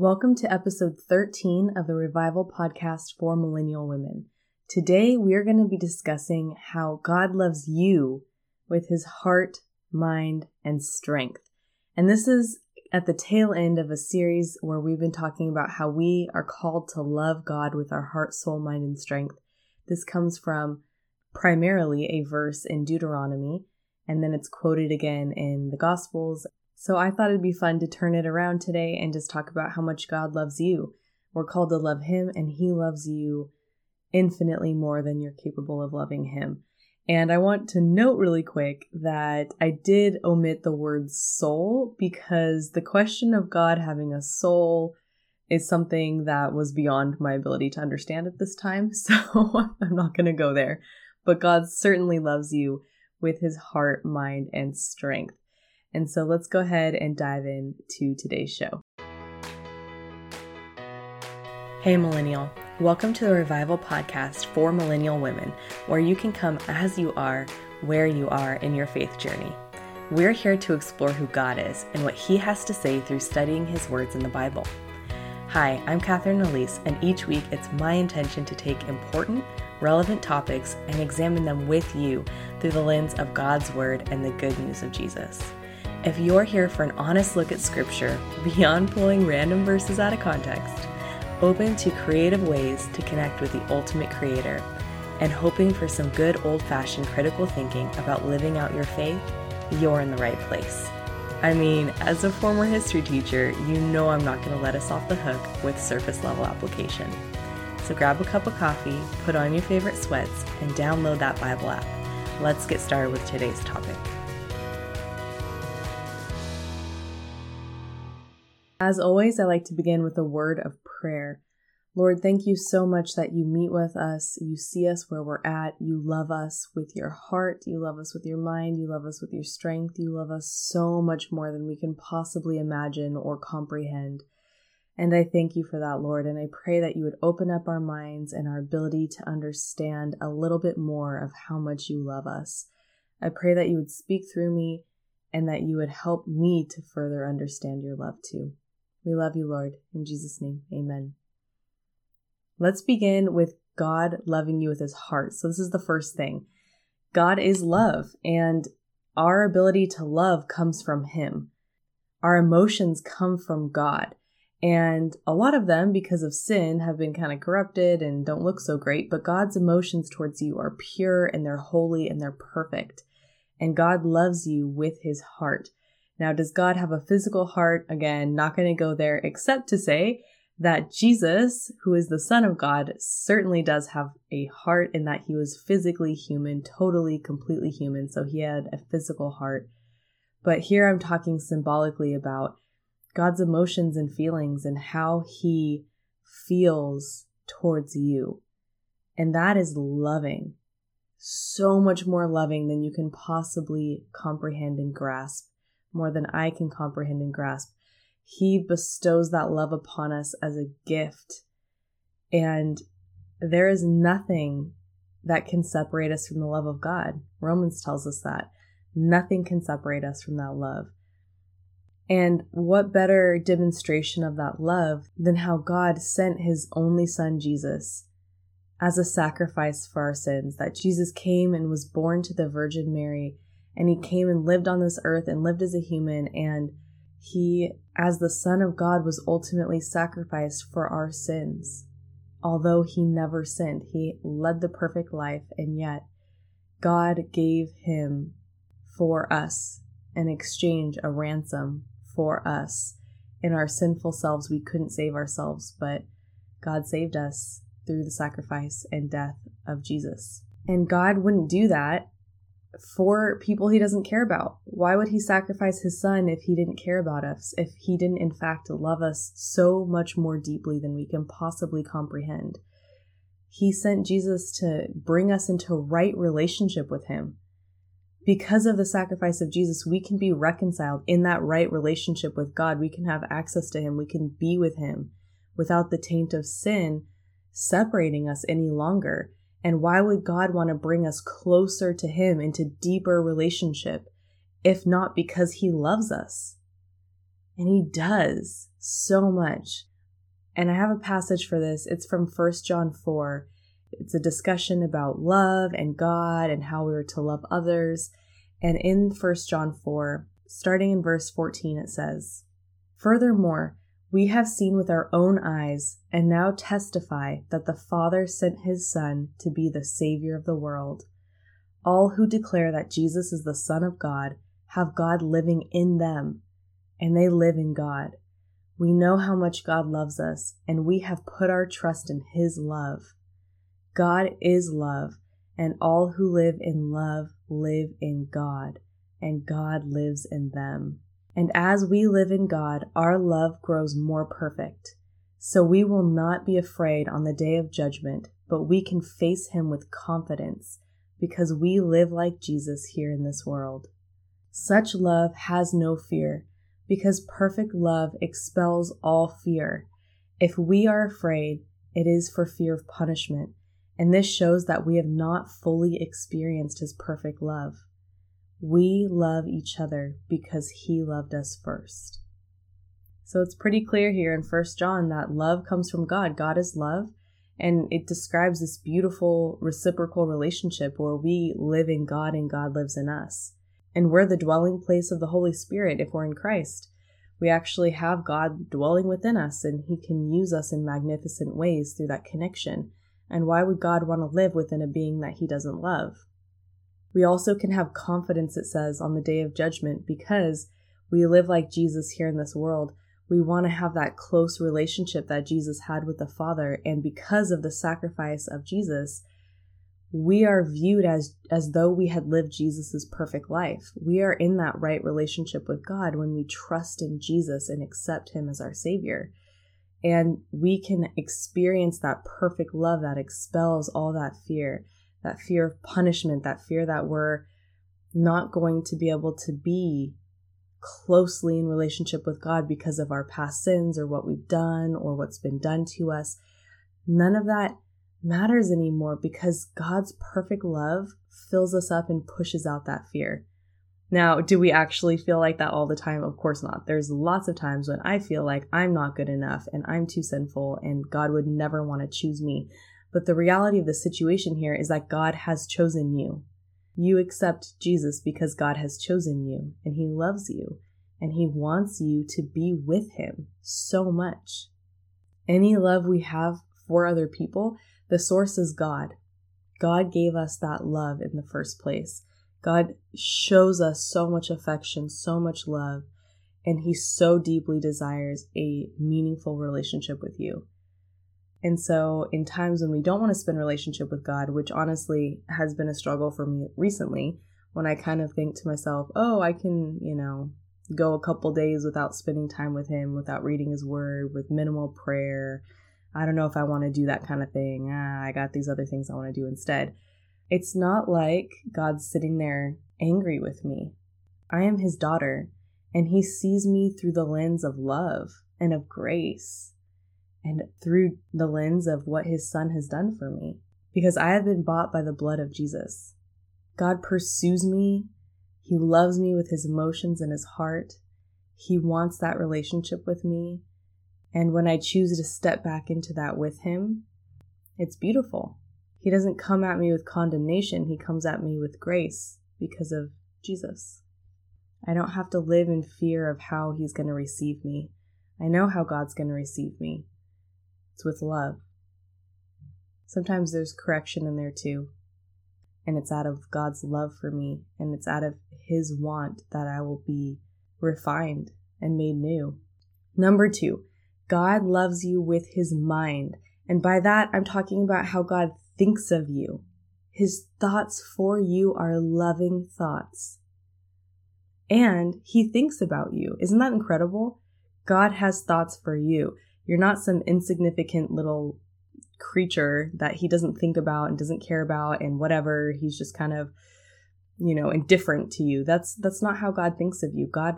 Welcome to episode 13 of the Revival Podcast for Millennial Women. Today we are going to be discussing how God loves you with his heart, mind, and strength. And this is at the tail end of a series where we've been talking about how we are called to love God with our heart, soul, mind, and strength. This comes from primarily a verse in Deuteronomy, and then it's quoted again in the Gospels. So I thought it'd be fun to turn it around today and just talk about how much God loves you. We're called to love Him, and He loves you infinitely more than you're capable of loving Him. And I want to note really quick that I did omit the word soul because the question of God having a soul is something that was beyond my ability to understand at this time. So I'm not going to go there. But God certainly loves you with his heart, mind, and strength. And so let's go ahead and dive in to today's show. Hey, Millennial. Welcome to the Revival Podcast for Millennial Women, where you can come as you are, where you are in your faith journey. We're here to explore who God is and what He has to say through studying His words in the Bible. Hi, I'm Catherine Elise, and each week it's my intention to take important, relevant topics and examine them with you through the lens of God's Word and the good news of Jesus. If you're here for an honest look at Scripture, beyond pulling random verses out of context, open to creative ways to connect with the ultimate creator, and hoping for some good old fashioned critical thinking about living out your faith, you're in the right place. I mean, as a former history teacher, you know I'm not going to let us off the hook with surface level application. So grab a cup of coffee, put on your favorite sweats, and download that Bible app. Let's get started with today's topic. As always, I like to begin with a word of prayer. Lord, thank you so much that you meet with us. You see us where we're at. You love us with your heart. You love us with your mind. You love us with your strength. You love us so much more than we can possibly imagine or comprehend. And I thank you for that, Lord. And I pray that you would open up our minds and our ability to understand a little bit more of how much you love us. I pray that you would speak through me and that you would help me to further understand your love too. We love you, Lord. In Jesus' name, amen. Let's begin with God loving you with his heart. So, this is the first thing. God is love, and our ability to love comes from him. Our emotions come from God. And a lot of them, because of sin, have been kind of corrupted and don't look so great. But God's emotions towards you are pure and they're holy and they're perfect. And God loves you with his heart. Now, does God have a physical heart? Again, not going to go there, except to say that Jesus, who is the Son of God, certainly does have a heart in that he was physically human, totally, completely human. So he had a physical heart. But here I'm talking symbolically about God's emotions and feelings and how he feels towards you. And that is loving. So much more loving than you can possibly comprehend and grasp, more than I can comprehend and grasp. He bestows that love upon us as a gift. And there is nothing that can separate us from the love of God. Romans tells us that. Nothing can separate us from that love. And what better demonstration of that love than how God sent his only son, Jesus, as a sacrifice for our sins? That Jesus came and was born to the Virgin Mary, and he came and lived on this earth and lived as a human and he, as the Son of God, was ultimately sacrificed for our sins. Although he never sinned, he led the perfect life, and yet God gave him for us in exchange a ransom for us. In our sinful selves, we couldn't save ourselves, but God saved us through the sacrifice and death of Jesus. And God wouldn't do that for people he doesn't care about. Why would he sacrifice his son if he didn't care about us, if he didn't, in fact, love us so much more deeply than we can possibly comprehend? He sent Jesus to bring us into right relationship with him. Because of the sacrifice of Jesus, we can be reconciled in that right relationship with God. We can have access to him. We can be with him without the taint of sin separating us any longer. And why would God want to bring us closer to Him into deeper relationship if not because He loves us? And He does. so much. And I have a passage for this. It's from 1 John 4. It's a discussion about love and God and how we are to love others. And in 1 John 4, starting in verse 14, it says, Furthermore, we have seen with our own eyes and now testify that the Father sent his Son to be the Savior of the world. All who declare that Jesus is the Son of God have God living in them, and they live in God. We know how much God loves us, and we have put our trust in His love. God is love, and all who live in love live in God, and God lives in them. And as we live in God, our love grows more perfect. So we will not be afraid on the day of judgment, but we can face Him with confidence because we live like Jesus here in this world. Such love has no fear because perfect love expels all fear. If we are afraid, it is for fear of punishment, and this shows that we have not fully experienced His perfect love. We love each other because He loved us first. So it's pretty clear here in 1 John that love comes from God. God is love, and it describes this beautiful reciprocal relationship where we live in God and God lives in us and we're the dwelling place of the Holy Spirit if we're in Christ. We actually have God dwelling within us, and He can use us in magnificent ways through that connection. And why would God want to live within a being that He doesn't love? We also can have confidence, it says, on the day of judgment because we live like Jesus here in this world. We want to have that close relationship that Jesus had with the Father. And because of the sacrifice of Jesus, we are viewed as as though we had lived Jesus's perfect life. We are in that right relationship with God when we trust in Jesus and accept him as our savior. And we can experience that perfect love that expels all that fear, that fear of punishment, that fear that we're not going to be able to be closely in relationship with God because of our past sins or what we've done or what's been done to us. None of that matters anymore because God's perfect love fills us up and pushes out that fear. Now, do we actually feel like that all the time? Of course not. There's lots of times when I feel like I'm not good enough and I'm too sinful and God would never want to choose me. But the reality of the situation here is that God has chosen you. You accept Jesus because God has chosen you and He loves you and He wants you to be with Him so much. Any love we have for other people the source is God. God gave us that love in the first place. God shows us so much affection, so much love, and He so deeply desires a meaningful relationship with you. And so, in times when we don't want to spend relationship with God, which honestly has been a struggle for me recently, when I kind of think to myself, oh, I can, you know, go a couple days without spending time with Him, without reading His Word, with minimal prayer, I don't know if I want to do that kind of thing. Ah, I got these other things I want to do instead. It's not like God's sitting there angry with me. I am his daughter, and he sees me through the lens of love and of grace and through the lens of what his son has done for me because I have been bought by the blood of Jesus. God pursues me. He loves me with his emotions and his heart. He wants that relationship with me. And when I choose to step back into that with Him, it's beautiful. He doesn't come at me with condemnation, He comes at me with grace because of Jesus. I don't have to live in fear of how He's going to receive me. I know how God's going to receive me. It's with love. Sometimes there's correction in there too. And it's out of God's love for me, and it's out of His want that I will be refined and made new. Number two, God loves you with his mind. And by that, I'm talking about how God thinks of you. His thoughts for you are loving thoughts. And he thinks about you. Isn't that incredible? God has thoughts for you. You're not some insignificant little creature that he doesn't think about and doesn't care about and whatever. He's just kind of, you know, indifferent to you. That's that's not how God thinks of you. God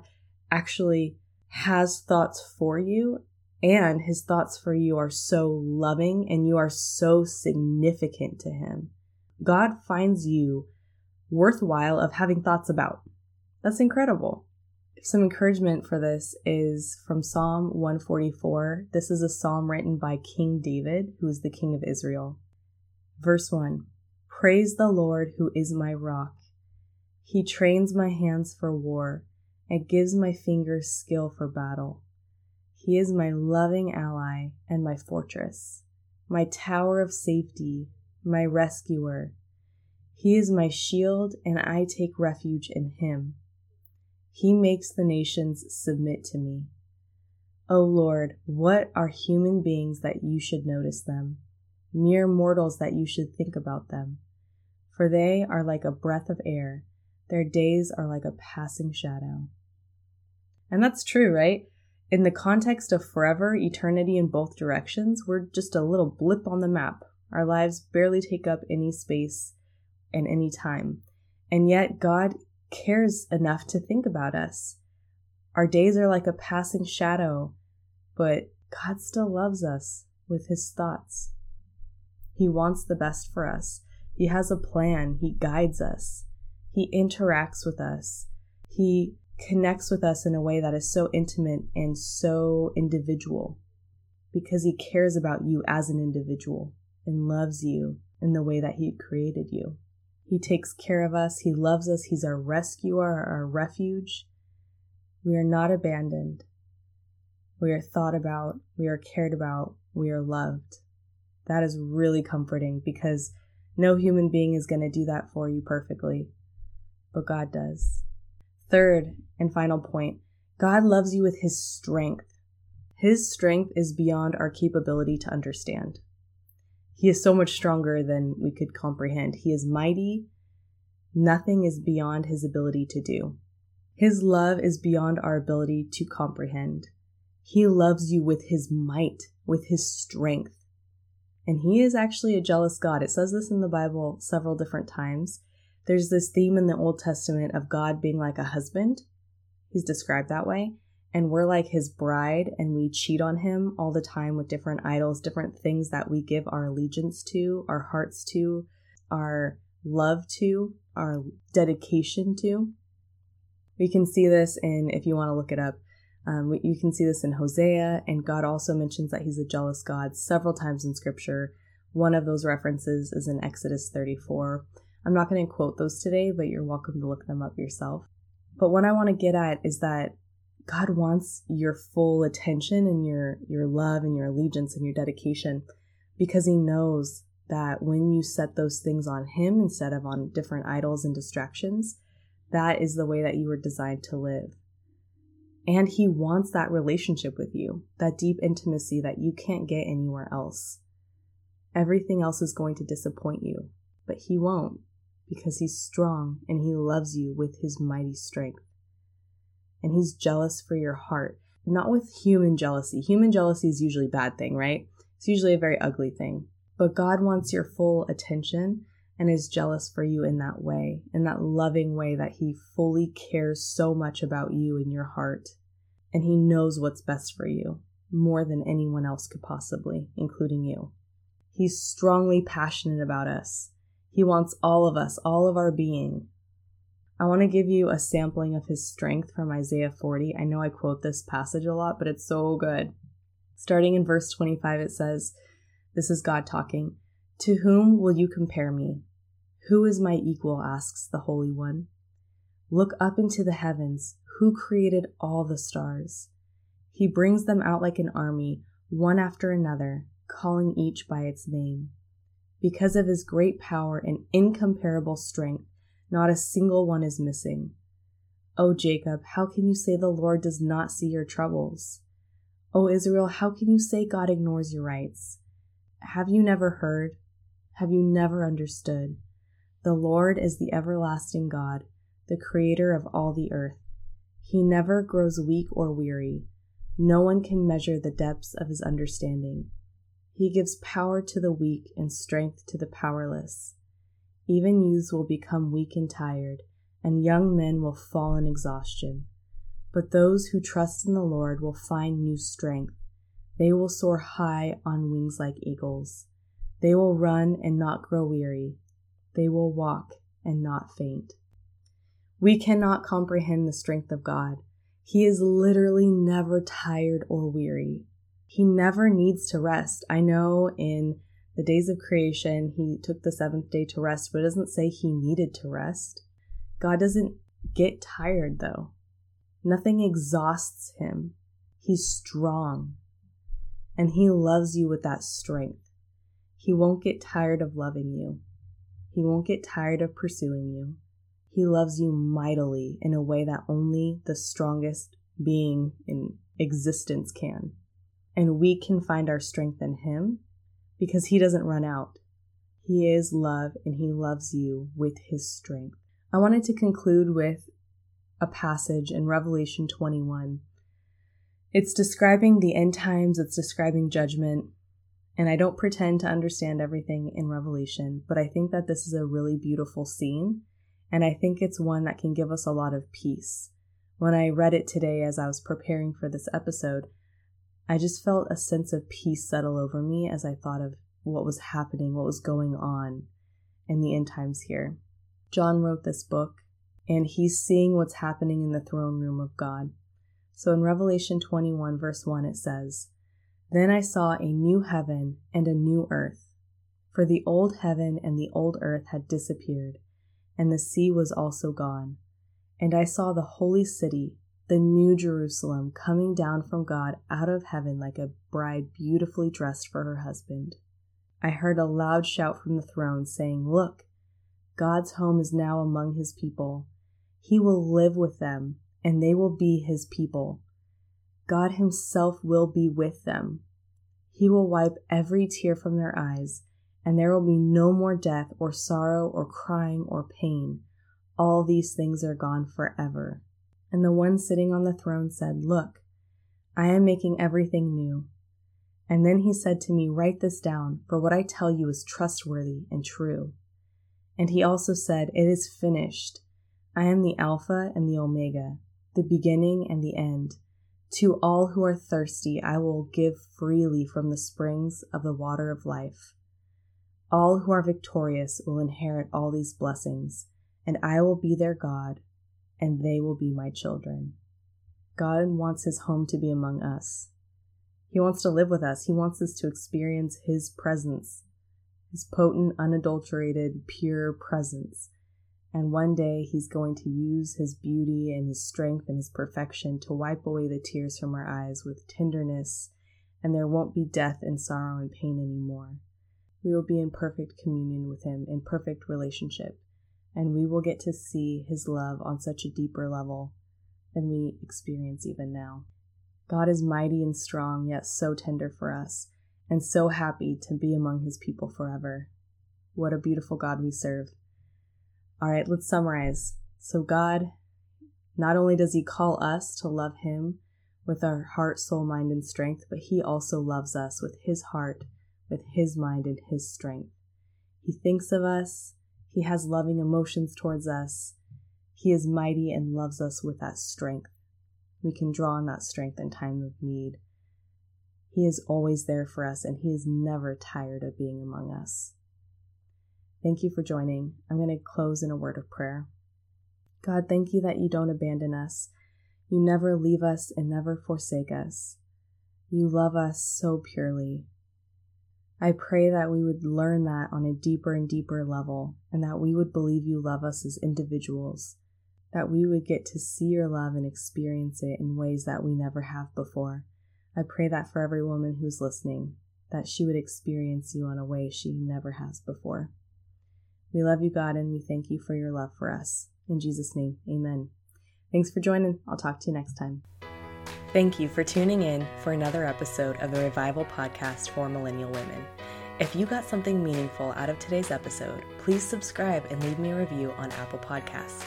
actually has thoughts for you and his thoughts for you are so loving and you are so significant to him. God finds you worthwhile of having thoughts about. That's incredible. Some encouragement for this is from Psalm 144. This is a psalm written by King David, who is the king of Israel. Verse 1 Praise the Lord, who is my rock. He trains my hands for war and gives my fingers skill for battle. He is my loving ally and my fortress, my tower of safety, my rescuer. He is my shield, and I take refuge in him. He makes the nations submit to me. O Lord, what are human beings that you should notice them? Mere mortals that you should think about them. For they are like a breath of air, their days are like a passing shadow. And that's true, right? In the context of forever, eternity in both directions, we're just a little blip on the map. Our lives barely take up any space and any time. And yet, God cares enough to think about us. Our days are like a passing shadow, but God still loves us with his thoughts. He wants the best for us. He has a plan. He guides us. He interacts with us. He connects with us in a way that is so intimate and so individual because he cares about you as an individual and loves you in the way that he created you. He takes care of us. He loves us. He's our rescuer, our refuge. We are not abandoned. We are thought about. We are cared about. We are loved. That is really comforting because no human being is going to do that for you perfectly, but God does. Third and final point God loves you with his strength. His strength is beyond our capability to understand. He is so much stronger than we could comprehend. He is mighty. Nothing is beyond his ability to do. His love is beyond our ability to comprehend. He loves you with his might, with his strength. And he is actually a jealous God. It says this in the Bible several different times. There's this theme in the Old Testament of God being like a husband. He's described that way and we're like his bride and we cheat on him all the time with different idols, different things that we give our allegiance to, our hearts to, our love to, our dedication to. We can see this in, if you want to look it up, um, you can see this in Hosea, and God also mentions that he's a jealous God several times in scripture. One of those references is in Exodus 34. I'm not going to quote those today, but you're welcome to look them up yourself. But what I want to get at is that God wants your full attention and your your love and your allegiance and your dedication because he knows that when you set those things on him instead of on different idols and distractions, that is the way that you were designed to live. And he wants that relationship with you, that deep intimacy that you can't get anywhere else. Everything else is going to disappoint you, but he won't because he's strong and he loves you with his mighty strength and he's jealous for your heart. Not with human jealousy. Human jealousy is usually a bad thing, right? It's usually a very ugly thing. But God wants your full attention and is jealous for you in that way, in that loving way that he fully cares so much about you and your heart. And he knows what's best for you more than anyone else could possibly, including you. He's strongly passionate about us. He wants all of us, all of our being, I want to give you a sampling of his strength from Isaiah 40. I know I quote this passage a lot, but it's so good. Starting in verse 25, it says, This is God talking. To whom will you compare me? Who is my equal? asks the Holy One. Look up into the heavens. Who created all the stars? He brings them out like an army, one after another, calling each by its name. Because of his great power and incomparable strength, not a single one is missing. O Jacob, how can you say the Lord does not see your troubles? O Israel, how can you say God ignores your rights? Have you never heard? Have you never understood? The Lord is the everlasting God, the creator of all the earth. He never grows weak or weary. No one can measure the depths of his understanding. He gives power to the weak and strength to the powerless. Even youths will become weak and tired, and young men will fall in exhaustion. But those who trust in the Lord will find new strength. They will soar high on wings like eagles. They will run and not grow weary. They will walk and not faint. We cannot comprehend the strength of God. He is literally never tired or weary. He never needs to rest. I know in the days of creation, he took the seventh day to rest, but it doesn't say he needed to rest. God doesn't get tired, though. Nothing exhausts him. He's strong. And he loves you with that strength. He won't get tired of loving you. He won't get tired of pursuing you. He loves you mightily in a way that only the strongest being in existence can. And we can find our strength in Him because He doesn't run out. He is love and He loves you with His strength. I wanted to conclude with a passage in Revelation 21. It's describing the end times, it's describing judgment, and I don't pretend to understand everything in Revelation, but I think that this is a really beautiful scene, and I think it's one that can give us a lot of peace. When I read it today as I was preparing for this episode, I just felt a sense of peace settle over me as I thought of what was happening, what was going on in the end times here. John wrote this book, and he's seeing what's happening in the throne room of God. So in Revelation 21, verse 1, it says, Then I saw a new heaven and a new earth, for the old heaven and the old earth had disappeared, and the sea was also gone. And I saw the holy city, the new Jerusalem coming down from God out of heaven like a bride beautifully dressed for her husband. I heard a loud shout from the throne saying, Look, God's home is now among his people. He will live with them, and they will be his people. God himself will be with them. He will wipe every tear from their eyes, and there will be no more death or sorrow or crying or pain. All these things are gone forever. And the one sitting on the throne said, Look, I am making everything new. And then he said to me, Write this down, for what I tell you is trustworthy and true. And he also said, It is finished. I am the Alpha and the Omega, the beginning and the end. To all who are thirsty, I will give freely from the springs of the water of life. All who are victorious will inherit all these blessings, and I will be their God and they will be my children. God wants his home to be among us. He wants to live with us. He wants us to experience his presence, his potent, unadulterated, pure presence. And one day he's going to use his beauty and his strength and his perfection to wipe away the tears from our eyes with tenderness, and there won't be death and sorrow and pain anymore. We will be in perfect communion with him, in perfect relationship and we will get to see His love on such a deeper level than we experience even now. God is mighty and strong, yet so tender for us, and so happy to be among His people forever. What a beautiful God we serve. All right, let's summarize. So, God, not only does He call us to love Him with our heart, soul, mind, and strength, but He also loves us with His heart, with His mind, and His strength. He thinks of us he has loving emotions towards us. He is mighty and loves us with that strength. We can draw on that strength in time of need. He is always there for us and He is never tired of being among us. Thank you for joining. I'm going to close in a word of prayer. God, thank you that you don't abandon us. You never leave us and never forsake us. You love us so purely. I pray that we would learn that on a deeper and deeper level, and that we would believe you love us as individuals, that we would get to see your love and experience it in ways that we never have before. I pray that for every woman who's listening, that she would experience you in a way she never has before. We love you, God, and we thank you for your love for us. In Jesus' name, amen. Thanks for joining. I'll talk to you next time. Thank you for tuning in for another episode of the Revival Podcast for Millennial Women. If you got something meaningful out of today's episode, please subscribe and leave me a review on Apple Podcasts.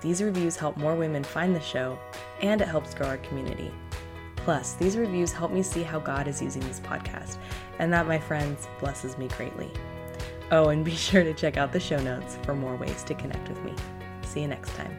These reviews help more women find the show, and it helps grow our community. Plus, these reviews help me see how God is using this podcast, and that, my friends, blesses me greatly. Oh, and be sure to check out the show notes for more ways to connect with me. See you next time.